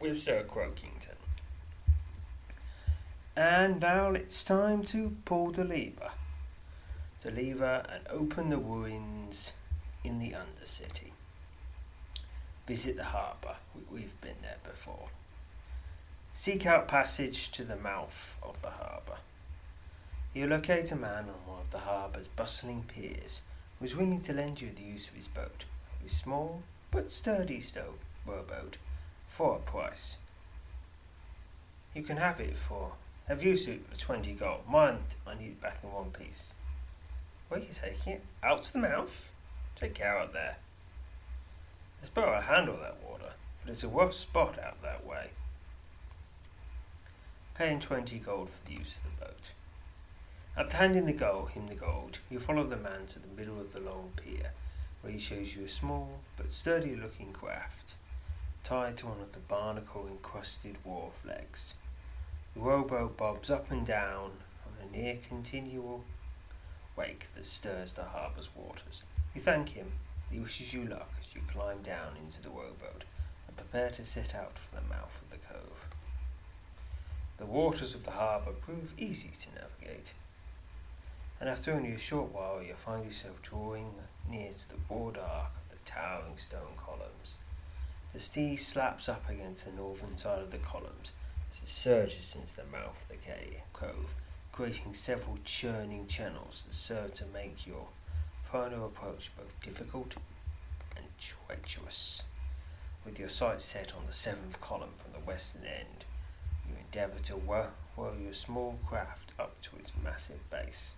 with Sir Croakington. And now it's time to pull the lever. The lever and open the ruins in the Undercity. Visit the harbour. We- We've been there before. Seek out passage to the mouth of the harbour. You locate a man on one of the harbour's bustling piers who is willing to lend you the use of his boat, his small but sturdy stone rowboat, for a price. You can have it for have use of for twenty gold. Mind, I need it back in one piece. Where are you taking it? Out to the mouth? Take care out there. It's better I handle that water, but it's a rough spot out that way. Paying twenty gold for the use of the boat. After handing the gold, him the gold, you follow the man to the middle of the long pier, where he shows you a small but sturdy-looking craft, tied to one of the barnacle-encrusted wharf legs. The rowboat bobs up and down on a near continual wake that stirs the harbour's waters. You thank him. He wishes you luck as you climb down into the rowboat and prepare to set out for the mouth of the cove. The waters of the harbour prove easy to navigate, and after only a short while you find yourself drawing near to the broad arc of the towering stone columns. The sea slaps up against the northern side of the columns as it surges into the mouth of the cove, creating several churning channels that serve to make your final approach both difficult and treacherous. With your sights set on the seventh column from the western end, you endeavour to whirl your small craft up to its massive base.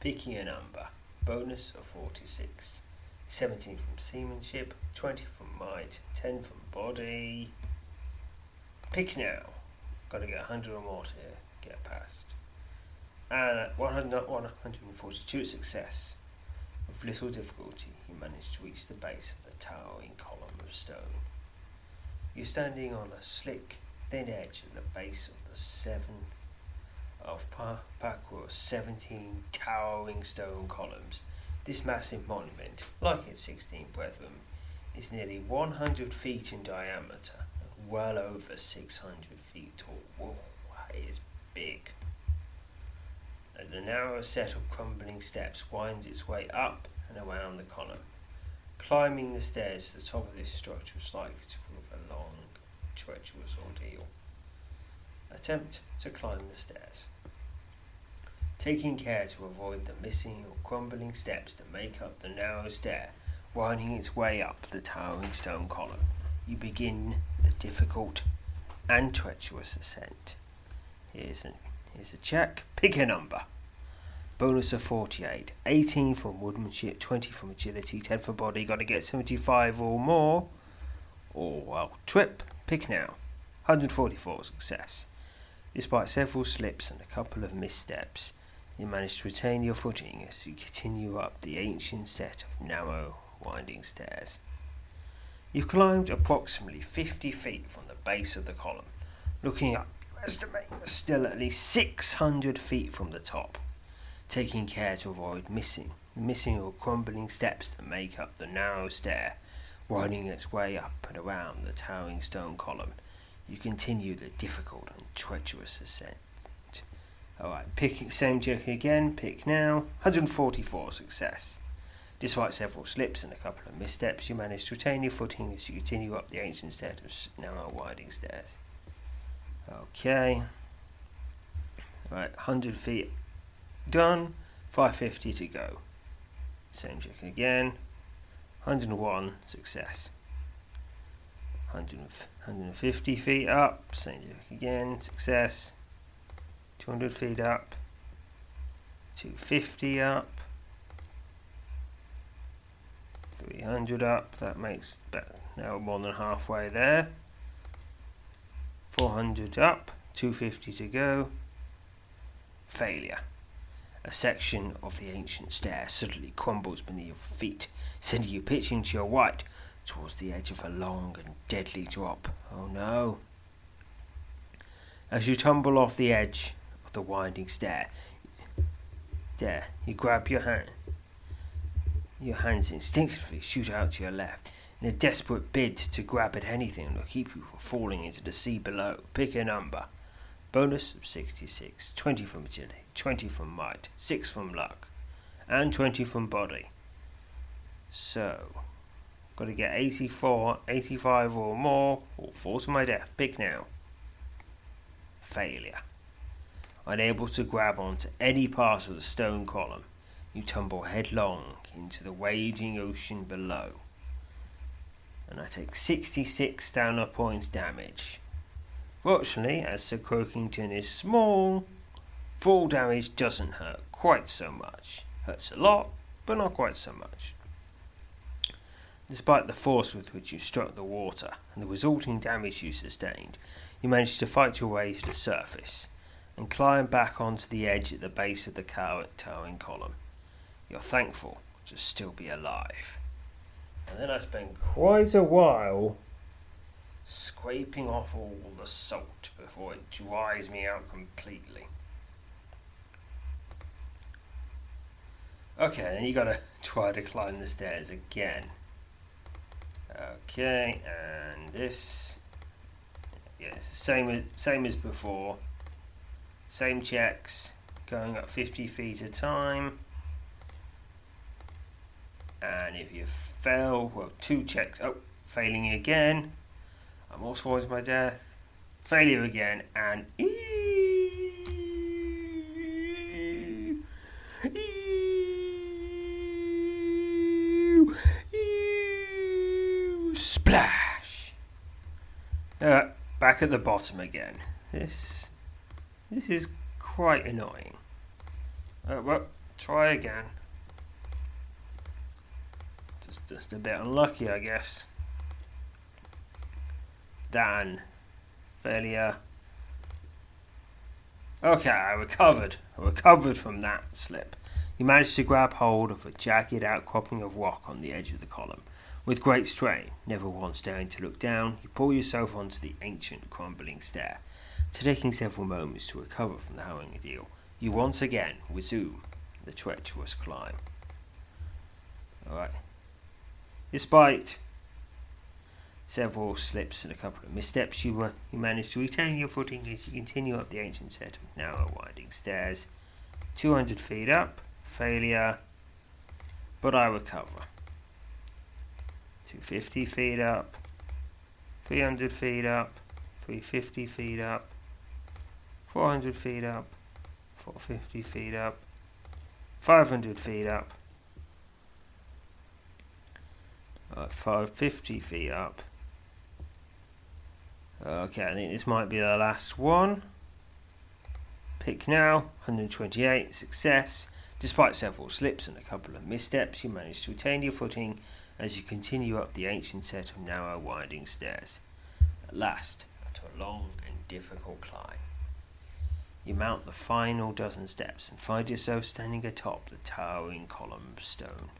Picking a number, bonus of 46, 17 from seamanship, 20 from might, 10 from body. Pick now. Got to get 100 or more to get past. And at 100, 142 success, with little difficulty, he managed to reach the base of the towering column of stone. You're standing on a slick, thin edge at the base of the seventh of Pa- 17 towering stone columns. This massive monument, like its 16 brethren, is nearly 100 feet in diameter and well over 600 feet tall. Whoa, it is big. And the narrow set of crumbling steps winds its way up and around the column. Climbing the stairs to the top of this structure is likely to prove a long, treacherous ordeal. Attempt to climb the stairs. Taking care to avoid the missing or crumbling steps that make up the narrow stair, winding its way up the towering stone column, you begin the difficult and treacherous ascent. Here's a, here's a check. Pick a number. Bonus of 48. 18 from woodmanship, 20 from agility, 10 for body. Got to get 75 or more. Or, well, trip. Pick now. 144 success. Despite several slips and a couple of missteps, you manage to retain your footing as you continue up the ancient set of narrow, winding stairs. You've climbed approximately 50 feet from the base of the column. Looking up, you estimate you're still at least 600 feet from the top, taking care to avoid missing, missing or crumbling steps that make up the narrow stair, winding its way up and around the towering stone column. You continue the difficult and treacherous ascent. Alright, pick same joke again, pick now. 144 success. Despite several slips and a couple of missteps, you manage to retain your footing as you continue up the ancient stairs of narrow winding stairs. Okay. Right, 100 feet done, 550 to go. Same check again. 101 success. 100, 150 feet up, same check again, success. 200 feet up, 250 up, 300 up, that makes but now more than halfway there. 400 up, 250 to go. Failure. A section of the ancient stair suddenly crumbles beneath your feet, sending you pitching to your right towards the edge of a long and deadly drop. Oh no. As you tumble off the edge the winding stair, there, you grab your hand. Your hands instinctively shoot out to your left in a desperate bid to grab at anything that will keep you from falling into the sea below. Pick a number. Bonus of 66, 20 from agility, 20 from might, 6 from luck, and 20 from body. So, got to get 84, 85 or more, oh, or fall to my death. Pick now. Failure. Unable to grab onto any part of the stone column, you tumble headlong into the raging ocean below. And I take 66 downer points damage. Fortunately, as Sir Croakington is small, full damage doesn't hurt quite so much. Hurts a lot, but not quite so much. Despite the force with which you struck the water and the resulting damage you sustained, you managed to fight your way to the surface and climb back onto the edge at the base of the towering column. You're thankful to still be alive. And then I spent quite a while scraping off all the salt before it dries me out completely. Okay, then you gotta try to climb the stairs again. Okay, and this, yes, same as same as before. Same checks, going up 50 feet a time. And if you fail, well, two checks. Oh, failing again. I'm also falling to my death. Failure again, and splash. Uh, back at the bottom again. This, this is quite annoying. Uh, well, try again. Just, just a bit unlucky, I guess. Dan. Failure. Okay, I recovered. I recovered from that slip. You managed to grab hold of a jagged outcropping of rock on the edge of the column. With great strain, never once daring to look down, you pull yourself onto the ancient crumbling stair. Taking several moments to recover from the harrowing ordeal, you once again resume the treacherous climb. Alright. Despite several slips and a couple of missteps, you, were, you managed to retain your footing as you continue up the ancient set of narrow, winding stairs. 200 feet up, failure, but I recover. 250 feet up, 300 feet up, 350 feet up, 400 feet up, 450 feet up, 500 feet up, uh, 550 feet up, Okay, I think this might be the last one. Pick now, 128, success. Despite several slips and a couple of missteps, you manage to retain your footing as you continue up the ancient set of narrow, winding stairs. At last, after a long and difficult climb, you mount the final dozen steps and find yourself standing atop the towering column of stone.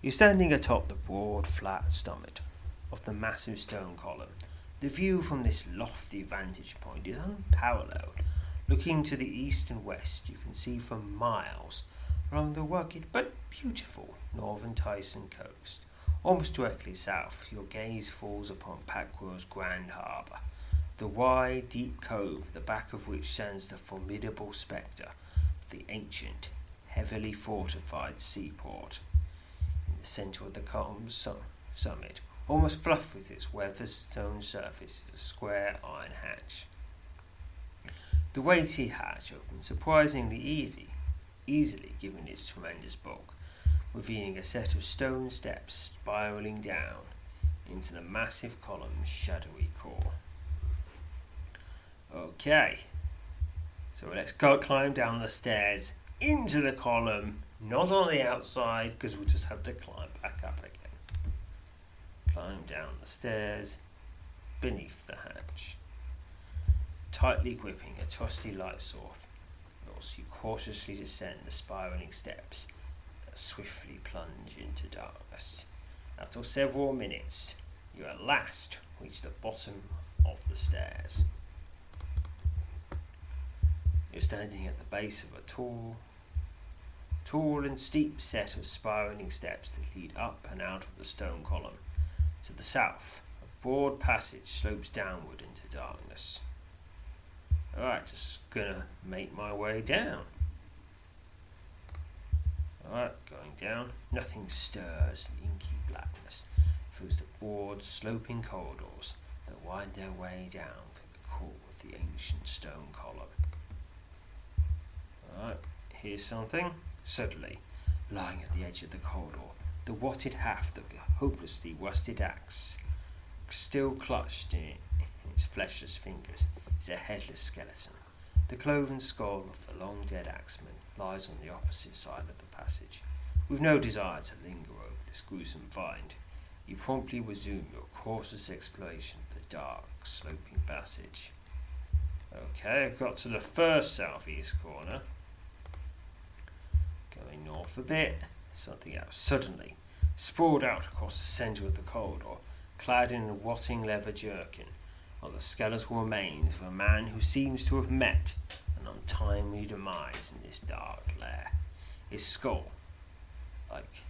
You're standing atop the broad, flat stomach of the massive stone column the view from this lofty vantage point is unparalleled. Looking to the east and west, you can see for miles along the rugged but beautiful northern Tyson coast. Almost directly south, your gaze falls upon Phak-Rur's Grand Harbour, the wide, deep cove the back of which stands the formidable spectre of the ancient, heavily fortified seaport. In the centre of the calm summit, almost fluffed with its weathered stone surface, is a square iron hatch. The weighty hatch opened surprisingly easy, easily given its tremendous bulk, revealing a set of stone steps spiralling down into the massive column's shadowy core. Okay, so let's go climb down the stairs into the column, not on the outside, because we'll just have to climb back up again. Climb down the stairs beneath the hatch, tightly gripping a trusty light source, whilst you cautiously descend the spiraling steps that swiftly plunge into darkness. After several minutes, you at last reach the bottom of the stairs. You're standing at the base of a tall, tall and steep set of spiraling steps that lead up and out of the stone column. To the south, a broad passage slopes downward into darkness. Alright, just gonna make my way down. Alright, going down. Nothing stirs in inky blackness through the broad, sloping corridors that wind their way down from the core of the ancient stone column. Alright, here's something. Suddenly, lying at the edge of the corridor, the watted haft of the hopelessly rusted axe, still clutched in its fleshless fingers, is a headless skeleton. The cloven skull of the long dead axeman lies on the opposite side of the passage. With no desire to linger over this gruesome find, you promptly resume your cautious exploration of the dark, sloping passage. Okay, I've got to the first southeast corner. North a bit, something else suddenly sprawled out across the centre of the corridor, clad in a rotting leather jerkin, are the skeletal remains of a man who seems to have met an untimely demise in this dark lair. His skull, like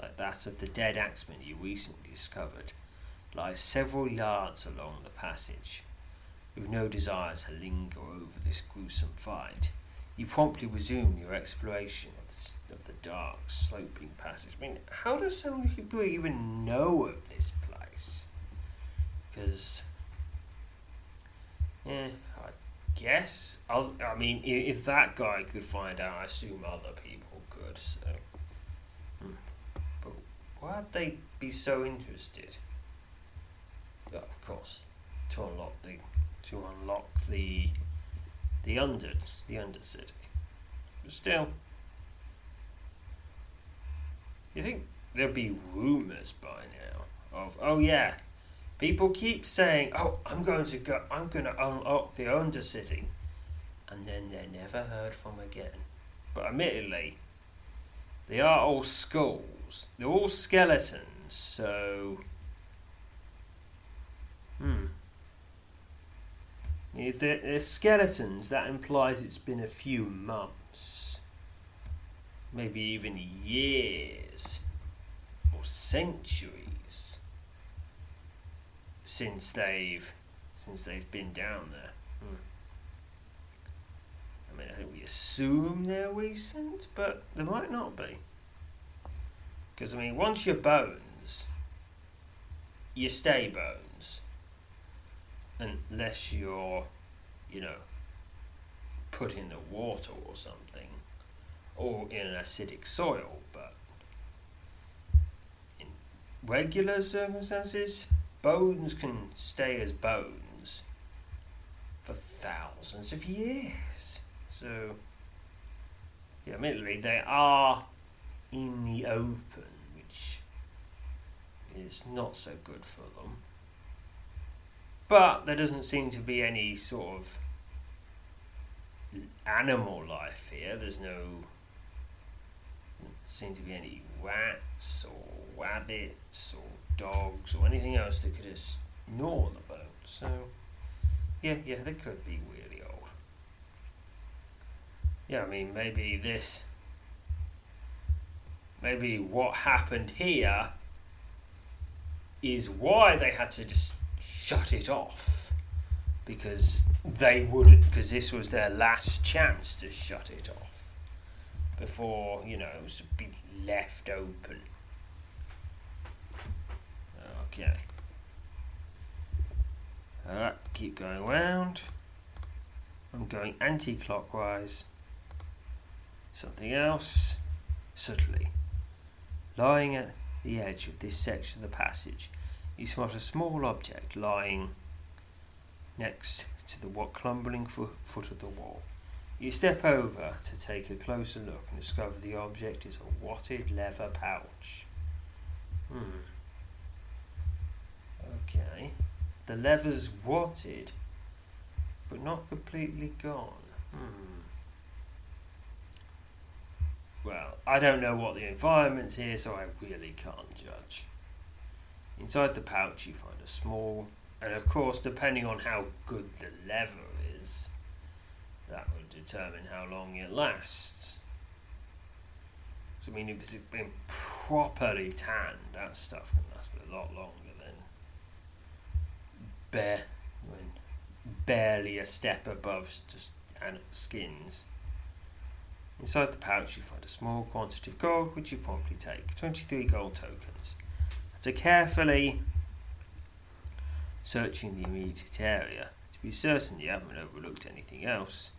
like that of the dead axeman you recently discovered, lies several yards along the passage. With no desire to linger over this gruesome find, you promptly resume your exploration of the, of the dark, sloping passage. I mean, how does so many people even know of this place? Because, yeah, I guess. I'll, I mean, if that guy could find out, I assume other people could. So, hmm. but why'd they be so interested? Well, of course, to unlock the to unlock the the under the undercity. But still, you think there'll be rumours by now of oh yeah, people keep saying oh I'm going to go I'm going to unlock the undercity, and then they're never heard from again. But admittedly, they are all skulls. They're all skeletons. So, hmm. If they're, skeletons, that implies it's been a few months, maybe even years or centuries since they've since they've been down there. Hmm. I mean, I think we assume they're recent, but they might not be. Because I mean, once you're bones, you stay bones unless you're, you know, put in the water or something, or in an acidic soil, but in regular circumstances, bones can stay as bones for thousands of years. So, yeah, admittedly, they are in the open, which is not so good for them. But there doesn't seem to be any sort of animal life here. There's no seem to be any rats or rabbits or dogs or anything else that could just gnaw the boat. So yeah, yeah, they could be really old. Yeah, I mean maybe this maybe what happened here is why they had to just shut it off because they would because this was their last chance to shut it off before you know it was be left open. Okay. Alright, keep going round. I'm going anti-clockwise. Something else, subtly. Lying at the edge of this section of the passage, you spot a small object lying next to the what crumbling fo- foot of the wall. You step over to take a closer look and discover the object is a watted leather pouch. Hmm. Okay. The leather's watted, but not completely gone. Hmm. Well, I don't know what the environment's here, so I really can't judge. Inside the pouch, you find a small, and of course, depending on how good the leather is, that determine how long it lasts. So, I mean, if it's been properly tanned, that stuff can last a lot longer than bare, barely a step above just skins. Inside the pouch, you find a small quantity of gold, which you promptly take 23 gold tokens. After carefully searching the immediate area to be certain you haven't overlooked anything else,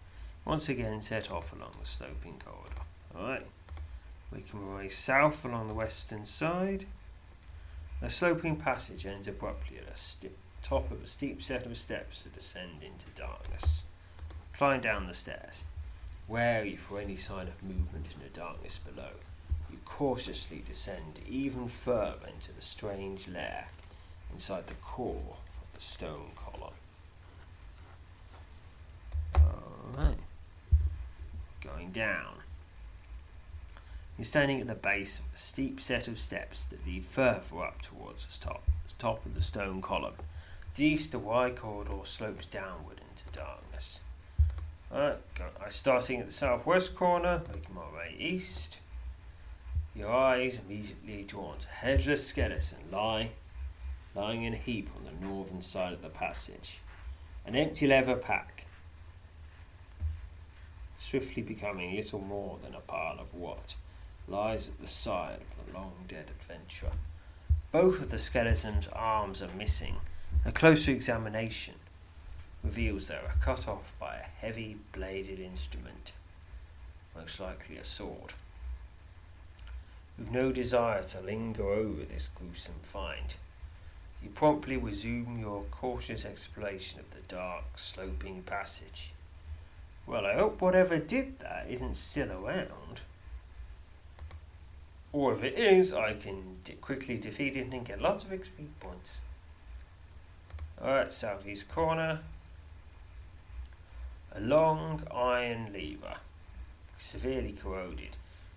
once again set off along the sloping corridor. Alright, making our way south along the western side. The sloping passage ends abruptly at the top of a steep set of steps that descend into darkness. Climb down the stairs wary for any sign of movement in the darkness below. You cautiously descend even further into the strange lair inside the core of the stone column. Alright. Going down. You're standing at the base of a steep set of steps that lead further up towards the top, the top of the stone column. The east, the wide corridor slopes downward into darkness. I'm starting at the southwest corner, making my way east. Your eyes immediately drawn to a headless skeleton lie, lying in a heap on the northern side of the passage. An empty leather pack, swiftly becoming little more than a pile of what lies at the side of the long dead adventurer. Both of the skeleton's arms are missing. A closer examination reveals they were cut off by a heavy bladed instrument, most likely a sword. With no desire to linger over this gruesome find, you promptly resume your cautious exploration of the dark, sloping passage. Well, I hope whatever did that isn't still around. Or if it is, I can quickly defeat it and get lots of XP points. Alright, southeast corner. A long iron lever, severely corroded,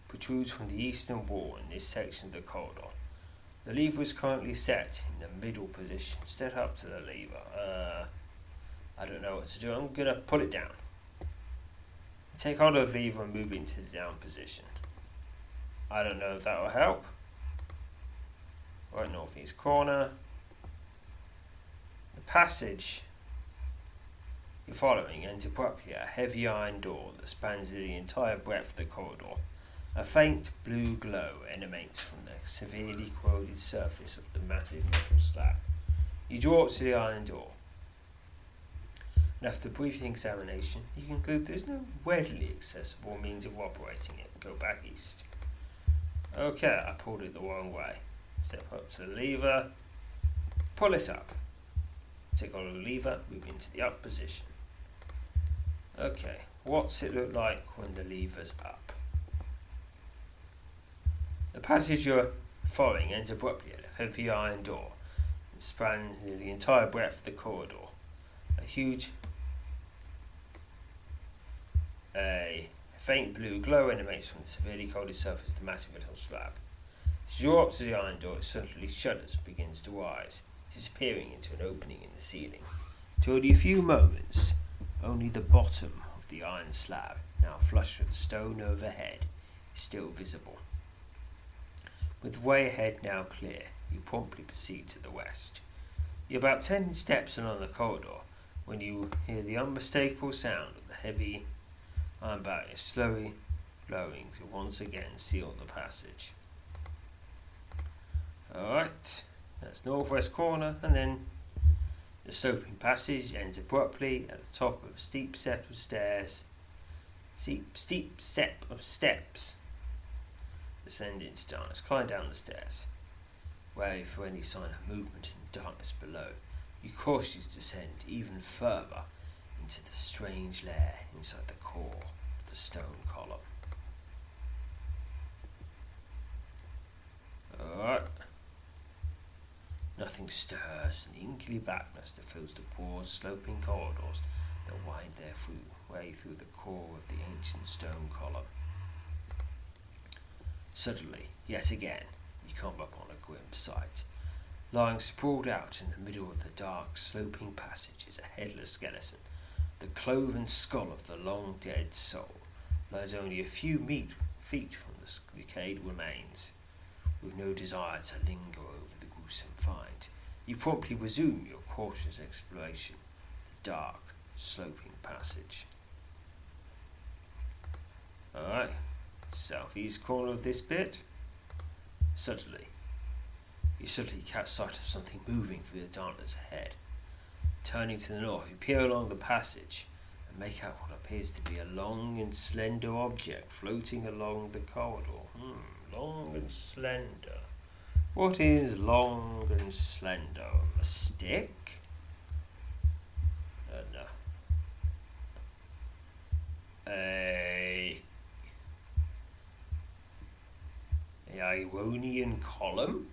protrudes from the eastern wall in this section of the corridor. The lever is currently set in the middle position. Step up to the lever. Uh, I don't know what to do. I'm going to pull it down. Take hold of lever and move into the down position. I don't know if that will help. Right northeast corner. The passage you're following ends abruptly at a heavy iron door that spans the entire breadth of the corridor. A faint blue glow emanates from the severely corroded surface of the massive metal slab. You draw up to the iron door. After brief examination, you conclude there is no readily accessible means of operating it. Go back east. Okay, I pulled it the wrong way. Step up to the lever, pull it up. Take on the lever, move into the up position. Okay, what's it look like when the lever's up? The passage you're following ends abruptly at a heavy iron door that spans nearly the entire breadth of the corridor. A huge, a faint blue glow emanates from the severely coated surface of the massive metal slab. As you up to the iron door, it suddenly shudders and begins to rise, disappearing into an opening in the ceiling. To only a few moments, only the bottom of the iron slab, now flush with the stone overhead, is still visible. With the way ahead now clear, you promptly proceed to the west. You're about ten steps along the corridor when you hear the unmistakable sound of the heavy iron barrier slowly lowering to once again seal the passage. Alright, that's northwest corner, and then the sloping passage ends abruptly at the top of a steep set of stairs. Steep, steep set of steps descending into darkness. Climb down the stairs. Wary for any sign of movement in darkness below. You cautiously descend even further into the strange lair inside the core the stone column. Alright. Nothing stirs in the inky blackness that fills the broad sloping corridors that wind their way through the core of the ancient stone column. Suddenly, yet again, you come upon a grim sight. Lying sprawled out in the middle of the dark, sloping passage is a headless skeleton. The cloven skull of the long dead soul lies only a few feet from the decayed remains. With no desire to linger over the gruesome find, you promptly resume your cautious exploration the dark, sloping passage. Alright, southeast corner of this bit. Suddenly, you suddenly catch sight of something moving through the darkness ahead. Turning to the north, you peer along the passage and make out what appears to be a long and slender object floating along the corridor. Hmm, long and slender. What is long and slender? A stick? Uh, no. A the Ionian column.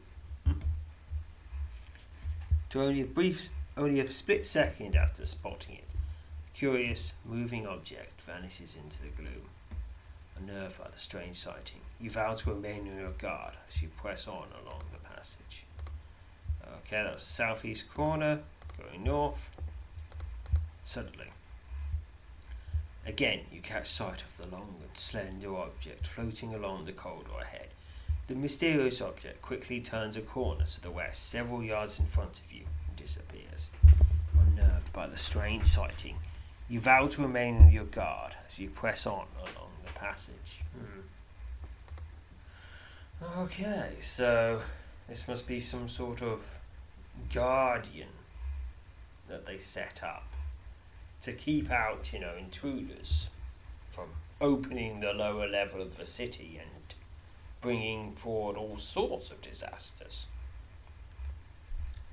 To only a brief, only a split second after spotting it, a curious, moving object vanishes into the gloom. Unnerved by the strange sighting, you vow to remain on your guard as you press on along the passage. Okay, that's southeast corner, going north. Suddenly, again you catch sight of the long and slender object floating along the corridor ahead. The mysterious object quickly turns a corner to the west, several yards in front of you, and disappears. Unnerved by the strange sighting, you vow to remain your guard as you press on along the passage. Hmm. Okay, so this must be some sort of guardian that they set up to keep out, you know, intruders from opening the lower level of the city and bringing forward all sorts of disasters.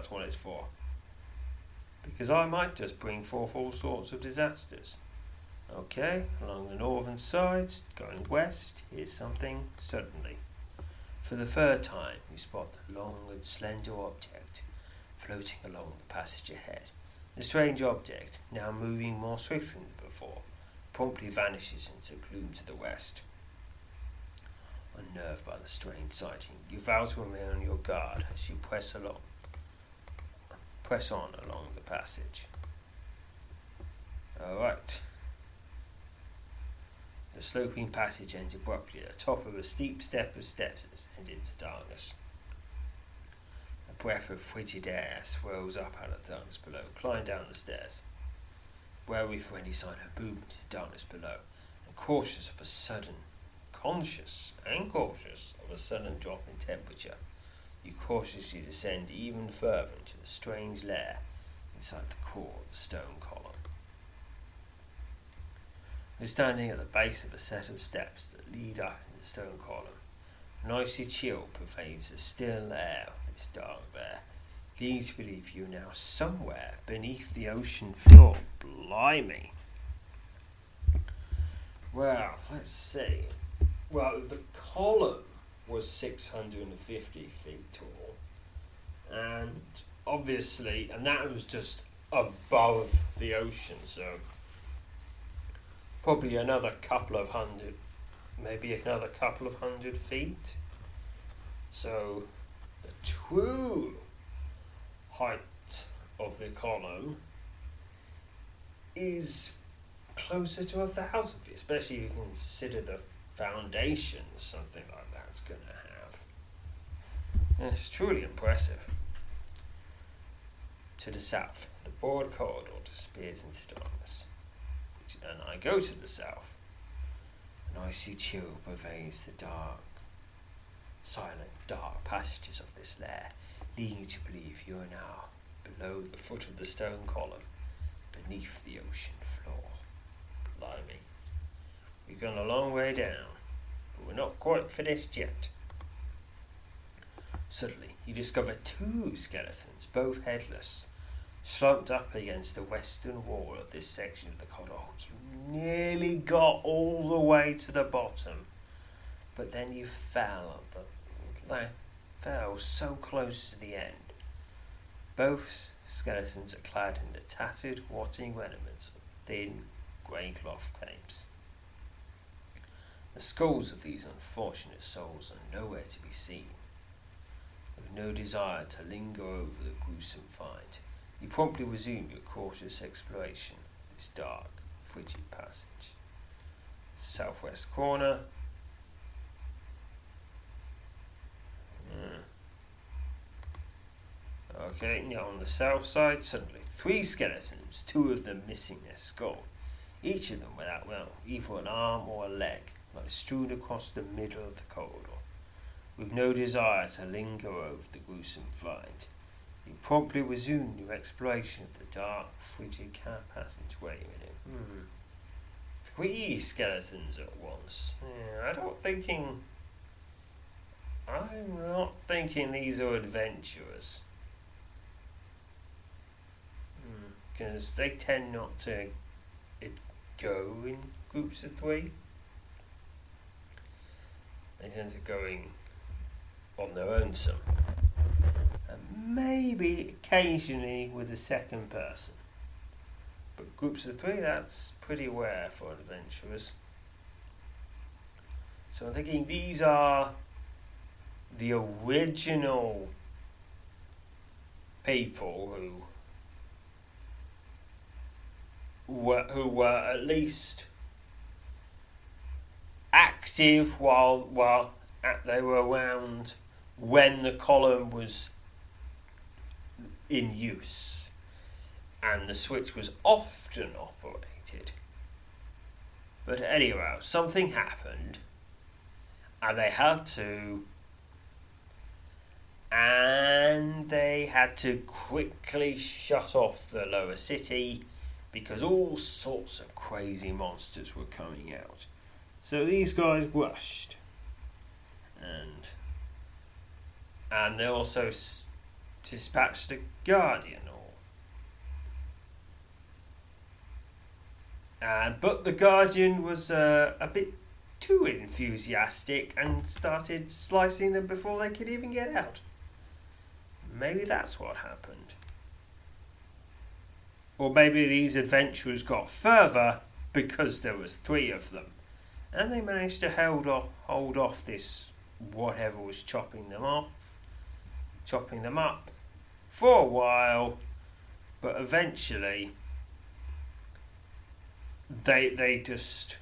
That's what it's for. Because I might just bring forth all sorts of disasters. Okay, along the northern side, going west, here's something suddenly. For the third time, you spot the long and slender object floating along the passage ahead. The strange object, now moving more swiftly than before, promptly vanishes into gloom to the west. Unnerved by the strange sighting, you vow to remain on your guard as you press along press on along the passage. Alright. The sloping passage ends abruptly at the top of a steep step of steps and into darkness. A breath of frigid air swirls up out of the darkness below. Climb down the stairs. Wary for any sign of movement in darkness below, and cautious of a sudden, conscious and cautious of a sudden drop in temperature, you cautiously descend even further into the strange lair inside the core of the stone column. You're standing at the base of a set of steps that lead up in the stone column. An icy chill pervades the still air of this dark lair, to believe you are now somewhere beneath the ocean floor. Blimey. Well, let's see. Well, the column was 650 feet tall, and obviously, and that was just above the ocean, so probably another couple of hundred, maybe another couple of hundred feet. So the true height of the column is closer to a thousand feet, especially if you consider the foundations something like that's going to have. It's truly impressive. To the south, the broad corridor disappears into darkness and I go to the south, and I see chill pervades the dark, silent, dark passages of this lair, leading you to believe you are now below the foot of the stone column, beneath the ocean floor. Blimey. We've gone a long way down, we're not quite finished yet. Suddenly, you discover two skeletons, both headless, slumped up against the western wall of this section of the corridor. Oh, you nearly got all the way to the bottom, but then you fell. Like, fell so close to the end. Both skeletons are clad in the tattered, rotting remnants of thin grey cloth capes. The skulls of these unfortunate souls are nowhere to be seen. With no desire to linger over the gruesome find, you promptly resume your cautious exploration of this dark, frigid passage. Southwest corner. Hmm. Okay, now on the south side, suddenly three skeletons, two of them missing their skull. Each of them without, well, either an arm or a leg, strewn across the middle of the corridor, with no desire to linger over the gruesome find. You promptly resumed your exploration of the dark, frigid cat passageway. Hmm. Three skeletons at once. Yeah, I don't thinking. I'm not thinking these are adventurers. Because hmm. they tend not to go in groups of three. They tend to go in on their own some And maybe occasionally with a second person. But groups of three, that's pretty rare for adventurers. So I'm thinking these are the original people who were, who were at least active while while they were around when the column was in use, and the switch was often operated. But anyway, something happened, and they had to. And they had to quickly shut off the lower city because all sorts of crazy monsters were coming out. So these guys rushed. And and they also dispatched a guardian or but the guardian was uh, a bit too enthusiastic and started slicing them before they could even get out. Maybe that's what happened. Or maybe these adventurers got further because there was three of them, and they managed to hold off, hold off this whatever was chopping them off chopping them up for a while but eventually they they just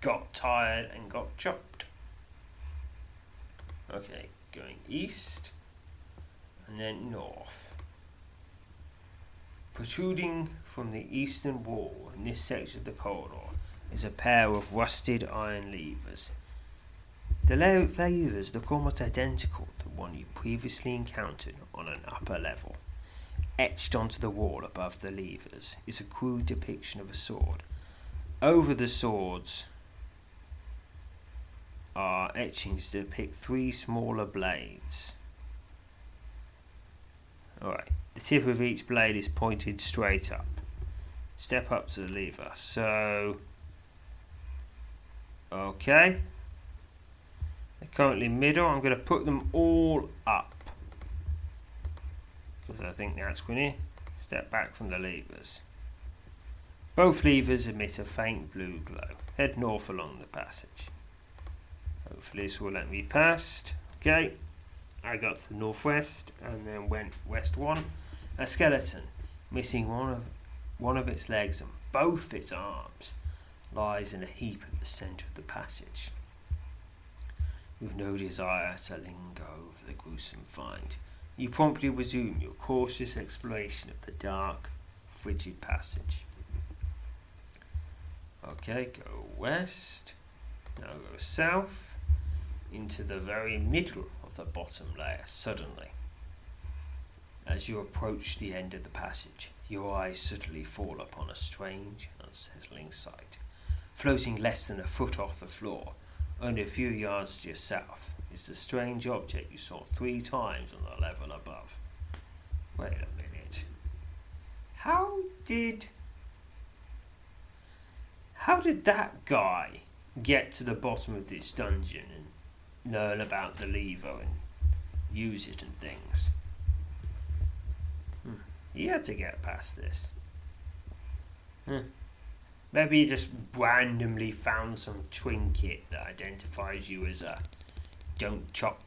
got tired and got chopped. Okay, going east and then north. Protruding from the eastern wall in this section of the corridor is a pair of rusted iron levers. The levers look almost identical to the one you previously encountered on an upper level. Etched onto the wall above the levers is a crude depiction of a sword. Over the swords are etchings to depict three smaller blades. Alright, the tip of each blade is pointed straight up. Step up to the lever. So, okay. They're currently middle. I'm going to put them all up. Because I think that's going to step back from the levers. Both levers emit a faint blue glow. Head north along the passage. Hopefully this will let me past. Okay, I got to the northwest and then went west one. A skeleton, missing one of one of its legs and both its arms, lies in a heap at the centre of the passage. With no desire to linger over the gruesome find, you promptly resume your cautious exploration of the dark, frigid passage. Okay, go west. Now go south into the very middle of the bottom layer suddenly. As you approach the end of the passage, your eyes suddenly fall upon a strange, unsettling sight. Floating less than a foot off the floor, only a few yards to your south, is the strange object you saw three times on the level above. Wait a minute. How did. How did that guy get to the bottom of this dungeon and learn about the lever and use it and things? Hmm. He had to get past this. Hmm. Maybe he just randomly found some trinket that identifies you as a don't chop,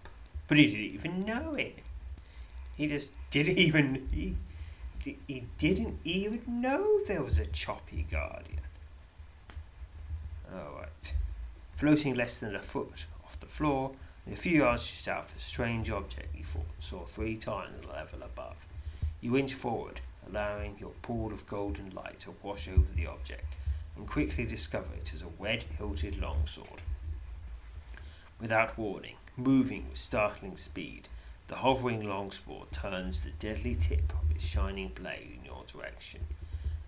but he didn't even know it. He just didn't even he, he didn't even know there was a choppy guardian. Alright. Floating less than a foot off the floor, a few yards south, a strange object you saw three times the level above. You inch forward, allowing your pool of golden light to wash over the object, and quickly discover it is a red hilted longsword. Without warning, moving with startling speed, the hovering longsword turns the deadly tip of its shining blade in your direction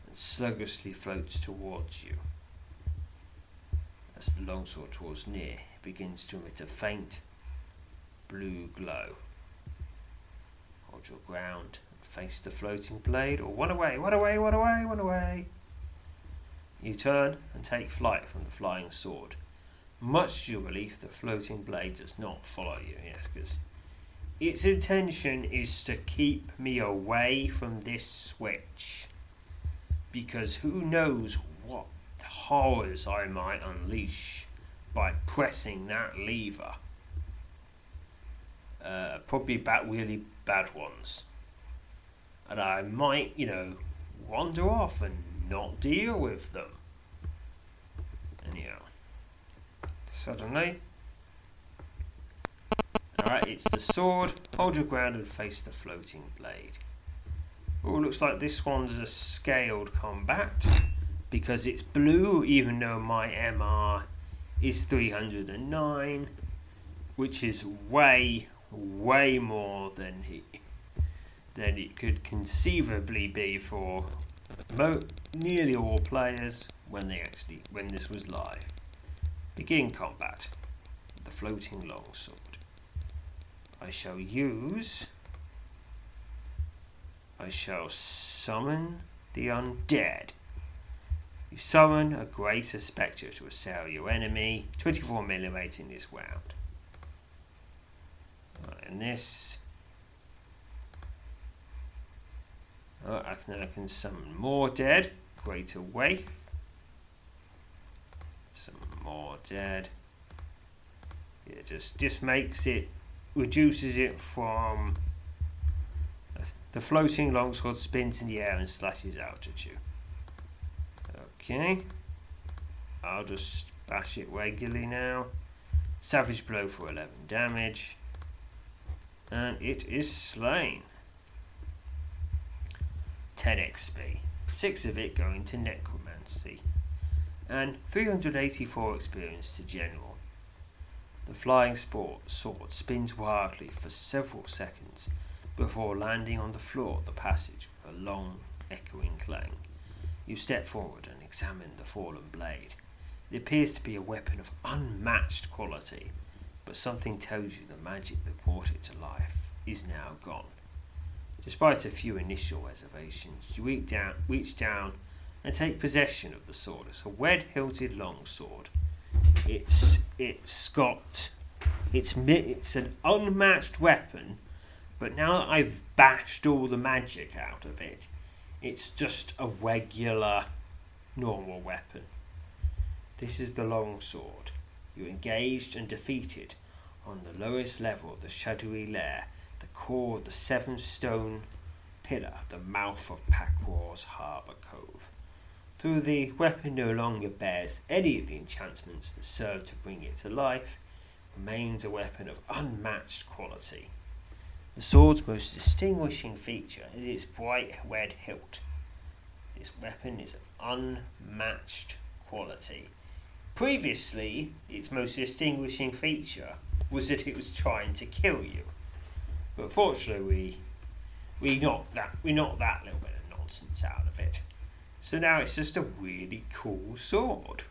and sluggishly floats towards you. As the longsword draws near, it begins to emit a faint blue glow. Hold your ground and face the floating blade, or run away, run away, run away, run away. You turn and take flight from the flying sword. Much to your relief, the floating blade does not follow you, yes, because its intention is to keep me away from this switch. Because who knows what horrors I might unleash by pressing that lever. Uh, probably bad, really bad ones. And I might, you know, wander off and not deal with them. Anyhow, suddenly. Alright, it's the sword. Hold your ground and face the floating blade. Oh, looks like this one's a scaled combat because it's blue, even though my MR is 309, which is way, way more than he than it could conceivably be for mo- nearly all players when they actually when this was live. Begin combat. The floating longsword. I shall use. I shall summon the undead. You summon a greater spectre to assail your enemy. 24mm in this round. Right, and this. Oh, I can, I can summon more dead. Greater wave. More dead. Yeah, just just makes it reduces it from The floating longsword spins in the air and slashes out at you. Okay. I'll just bash it regularly now. Savage blow for 11 damage. And it is slain. 10 XP. 6 of it going to Necromancy. And 384 experience to General. The flying sport sword spins wildly for several seconds before landing on the floor of the passage with a long, echoing clang. You step forward and examine the fallen blade. It appears to be a weapon of unmatched quality, but something tells you the magic that brought it to life is now gone. Despite a few initial reservations, you reach down, reach down and take possession of the sword. It's a wed-hilted longsword. It's it's got it's it's an unmatched weapon, but now that I've bashed all the magic out of it, it's just a regular normal weapon. This is the long sword. You engaged and defeated on the lowest level of the shadowy lair, the core of the seven stone pillar, the mouth of Phak-Rur's harbour cove. Though the weapon no longer bears any of the enchantments that serve to bring it to life, remains a weapon of unmatched quality. The sword's most distinguishing feature is its bright red hilt. This weapon is of unmatched quality Previously, its most distinguishing feature was that it was trying to kill you. But fortunately, we, we knocked that we knocked that little bit of nonsense out of it. So now it's just a really cool sword.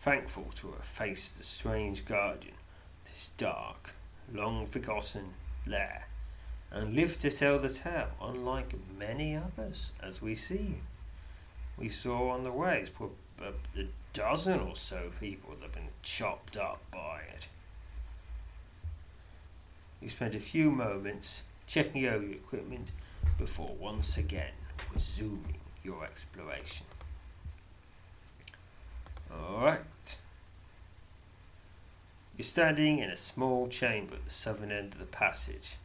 Thankful to have faced the strange guardian, this dark, long forgotten lair, and lived to tell the tale, unlike many others, as we see. We saw on the way, a, a dozen or so people that have been chopped up by it. We spent a few moments checking over your equipment before once again resuming your exploration. Alright. You're standing in a small chamber at the southern end of the passage.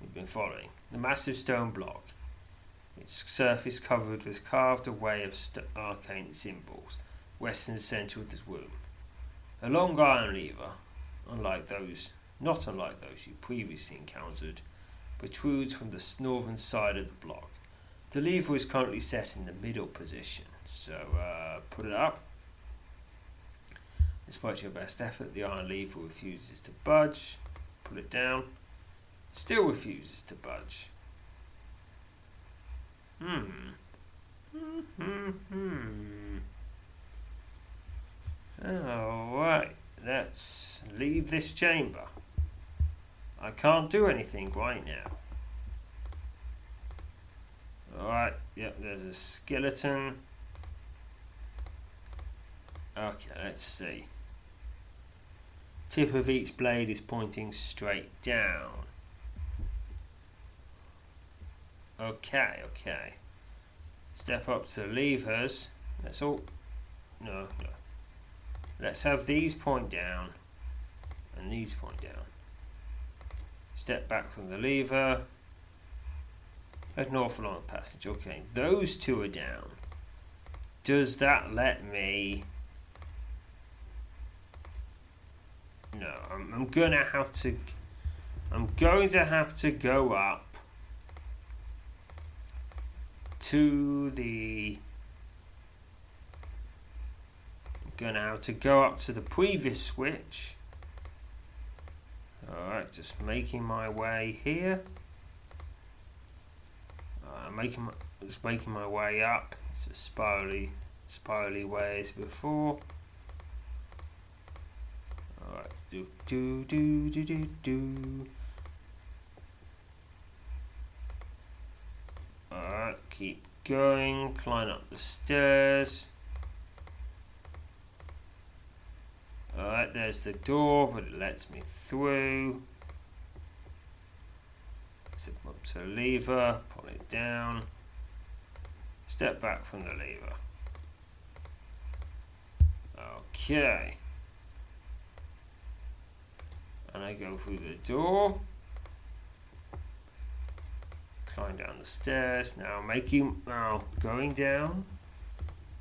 You've been following. The massive stone block its surface covered with carved array of st- arcane symbols, west in the centre of the room. A long iron lever, unlike those, not unlike those you previously encountered, protrudes from the northern side of the block. The lever is currently set in the middle position, so uh, put it up. Despite your best effort, the iron lever refuses to budge. Put it down. Still refuses to budge. Hmm. Hmm. Hmm. Alright, let's leave this chamber. I can't do anything right now. Alright, yep, there's a skeleton. Okay, let's see. Tip of each blade is pointing straight down. Okay, okay. Step up to the levers. That's all. No, no. Let's have these point down and these point down. Step back from the lever. North along the passage. Okay, those two are down. Does that let me... No, I'm, I'm gonna have to... I'm going to have to go up to the I'm gonna have to go up to the previous switch alright just making my way here. Uh, making my, just making my way up. It's a spirally spirally way as before. Alright do do do do do do. Alright, keep going, climb up the stairs. Alright, there's the door, but it lets me through. Step up to lever, pull it down. Step back from the lever. Okay. And I go through the door. climb down the stairs. Now making now going down,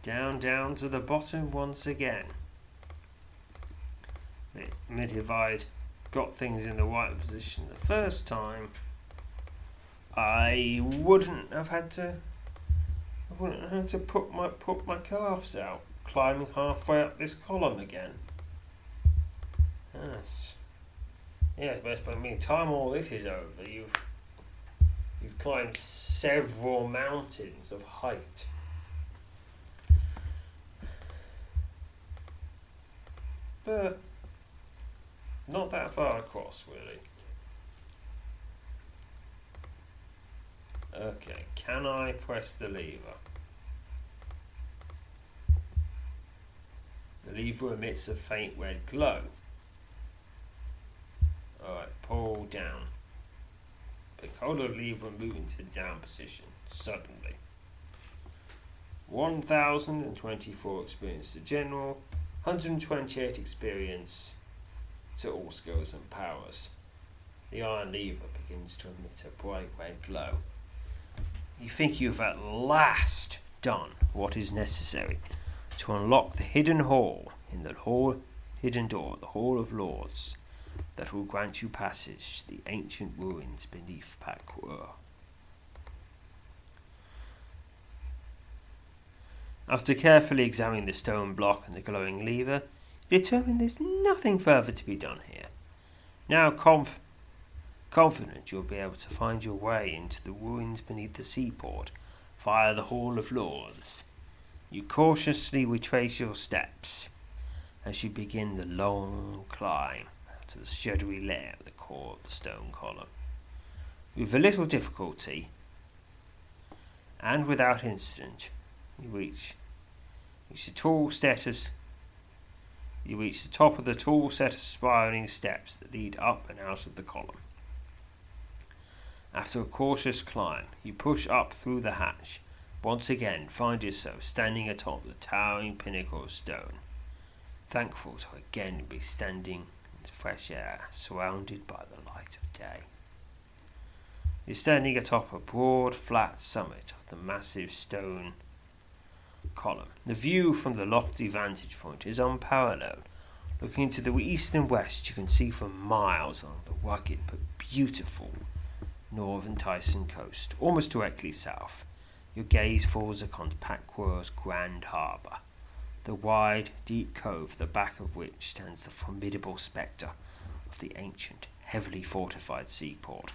down, down to the bottom once again. If I'd got things in the right position the first time, I wouldn't have had to. I wouldn't have had to put my put my calves out, climbing halfway up this column again. Yes. Yes, but by the time all this is over, you've you've climbed several mountains of height. But not that far across, really. Okay, can I press the lever? The lever emits a faint red glow. Alright, pull down. Pick hold of the lever and move into down position, suddenly. 1024 experience to general, 128 experience to all skills and powers. The iron lever begins to emit a bright red glow. You think you've at last done what is necessary to unlock the hidden hall in the hall, hidden door, the Hall of Lords, that will grant you passage to the ancient ruins beneath Phak-Rur. After carefully examining the stone block and the glowing lever, you determine there's nothing further to be done here. Now conf- confident you'll be able to find your way into the ruins beneath the seaport via the Hall of Lords, you cautiously retrace your steps as you begin the long climb to the shadowy lair at the core of the stone column. With a little difficulty and without incident, you reach, reach a tall of you reach the top of the tall set of spiraling steps that lead up and out of the column. After a cautious climb, you push up through the hatch. Once again, find yourself standing atop the towering pinnacle of stone, thankful to again be standing in fresh air, surrounded by the light of day. You're standing atop a broad, flat summit of the massive stone column. The view from the lofty vantage point is unparalleled. Looking to the east and west, you can see for miles along the rugged but beautiful northern Tyson coast, almost directly south. Your gaze falls upon Phak-Rur's grand harbour, the wide, deep cove, the back of which stands the formidable spectre of the ancient, heavily fortified seaport.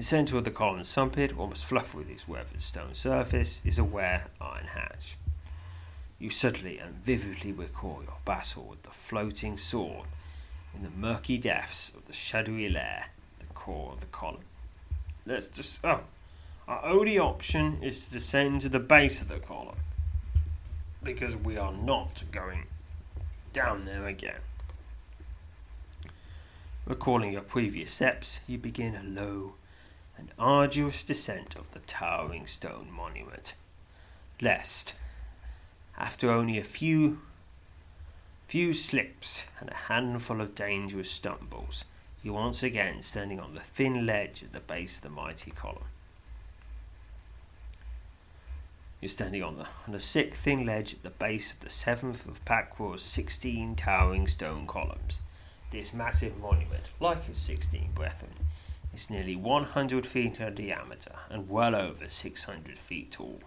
The centre of the column summit, almost fluff with its weathered stone surface, is a ware iron hatch. You suddenly and vividly recall your battle with the floating sword in the murky depths of the shadowy lair the core of the column. Let's just. Oh! Our only option is to descend to the base of the column. Because we are not going down there again. Recalling your previous steps, you begin a low an arduous descent of the towering stone monument, lest, after only a few few slips and a handful of dangerous stumbles, you once again standing on the thin ledge at the base of the mighty column. You're standing on the on a thick, thin ledge at the base of the seventh of Phak-Rur's sixteen towering stone columns. This massive monument, like its sixteen brethren, is nearly 100 feet in diameter and well over 600 feet tall.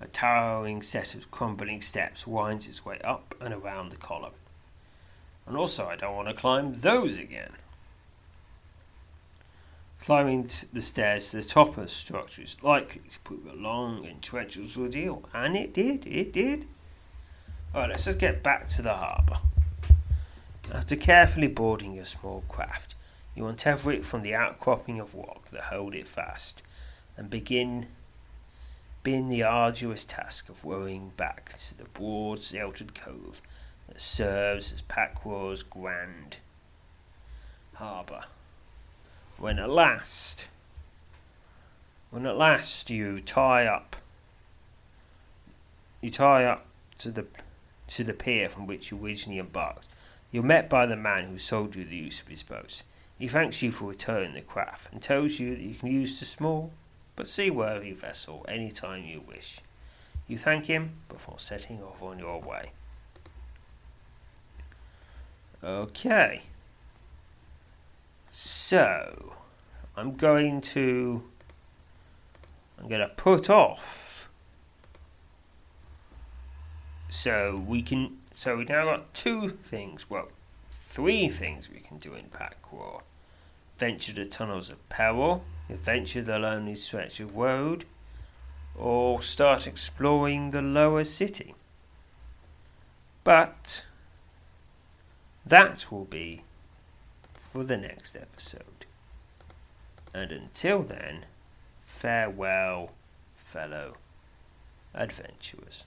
A towering set of crumbling steps winds its way up and around the column. And also, I don't want to climb those again. Climbing the stairs to the top of the structure is likely to prove a long and treacherous ordeal, and it did, it did. Alright, let's just get back to the harbour. After carefully boarding your small craft, you untether it from the outcropping of rock that hold it fast, and begin begin the arduous task of rowing back to the broad sheltered cove that serves as Phak-Rur's grand harbour. When at last when at last you tie up you tie up to the to the pier from which you originally embarked, you're met by the man who sold you the use of his boat. He thanks you for returning the craft and tells you that you can use the small but seaworthy vessel any time you wish. You thank him before setting off on your way. Okay. So, I'm going to. I'm going to put off. So we can. So we now got two things. Well, three things we can do in Phak-Rur. Venture the tunnels of peril, adventure the lonely stretch of road, or start exploring the lower city. But that will be for the next episode. And until then, farewell, fellow adventurers.